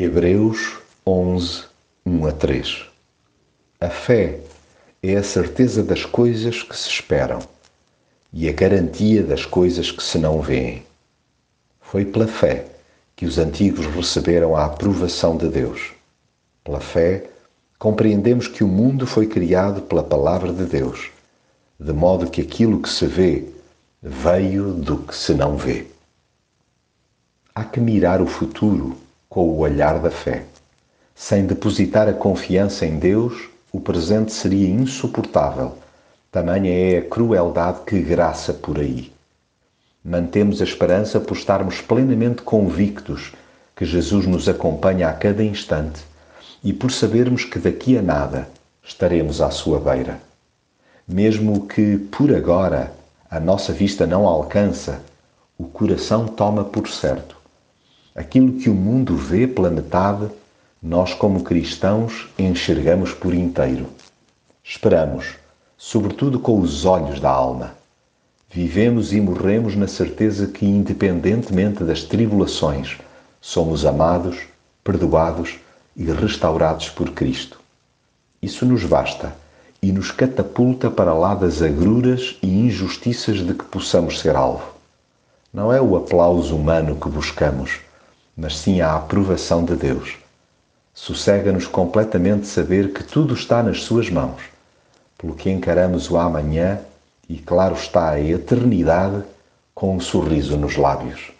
Hebreus 11, 1 a 3 A fé é a certeza das coisas que se esperam e a garantia das coisas que se não veem. Foi pela fé que os antigos receberam a aprovação de Deus. Pela fé, compreendemos que o mundo foi criado pela palavra de Deus, de modo que aquilo que se vê veio do que se não vê. Há que mirar o futuro com o olhar da fé. Sem depositar a confiança em Deus, o presente seria insuportável. Tamanha é a crueldade que graça por aí. Mantemos a esperança por estarmos plenamente convictos que Jesus nos acompanha a cada instante e por sabermos que daqui a nada estaremos à sua beira. Mesmo que, por agora, a nossa vista não alcança, o coração toma por certo Aquilo que o mundo vê pela metade, nós, como cristãos, enxergamos por inteiro. Esperamos, sobretudo com os olhos da alma. Vivemos e morremos na certeza que, independentemente das tribulações, somos amados, perdoados e restaurados por Cristo. Isso nos basta e nos catapulta para lá das agruras e injustiças de que possamos ser alvo. Não é o aplauso humano que buscamos mas sim a aprovação de Deus. Sossega-nos completamente saber que tudo está nas Suas mãos, pelo que encaramos o amanhã e, claro está, a eternidade com um sorriso nos lábios.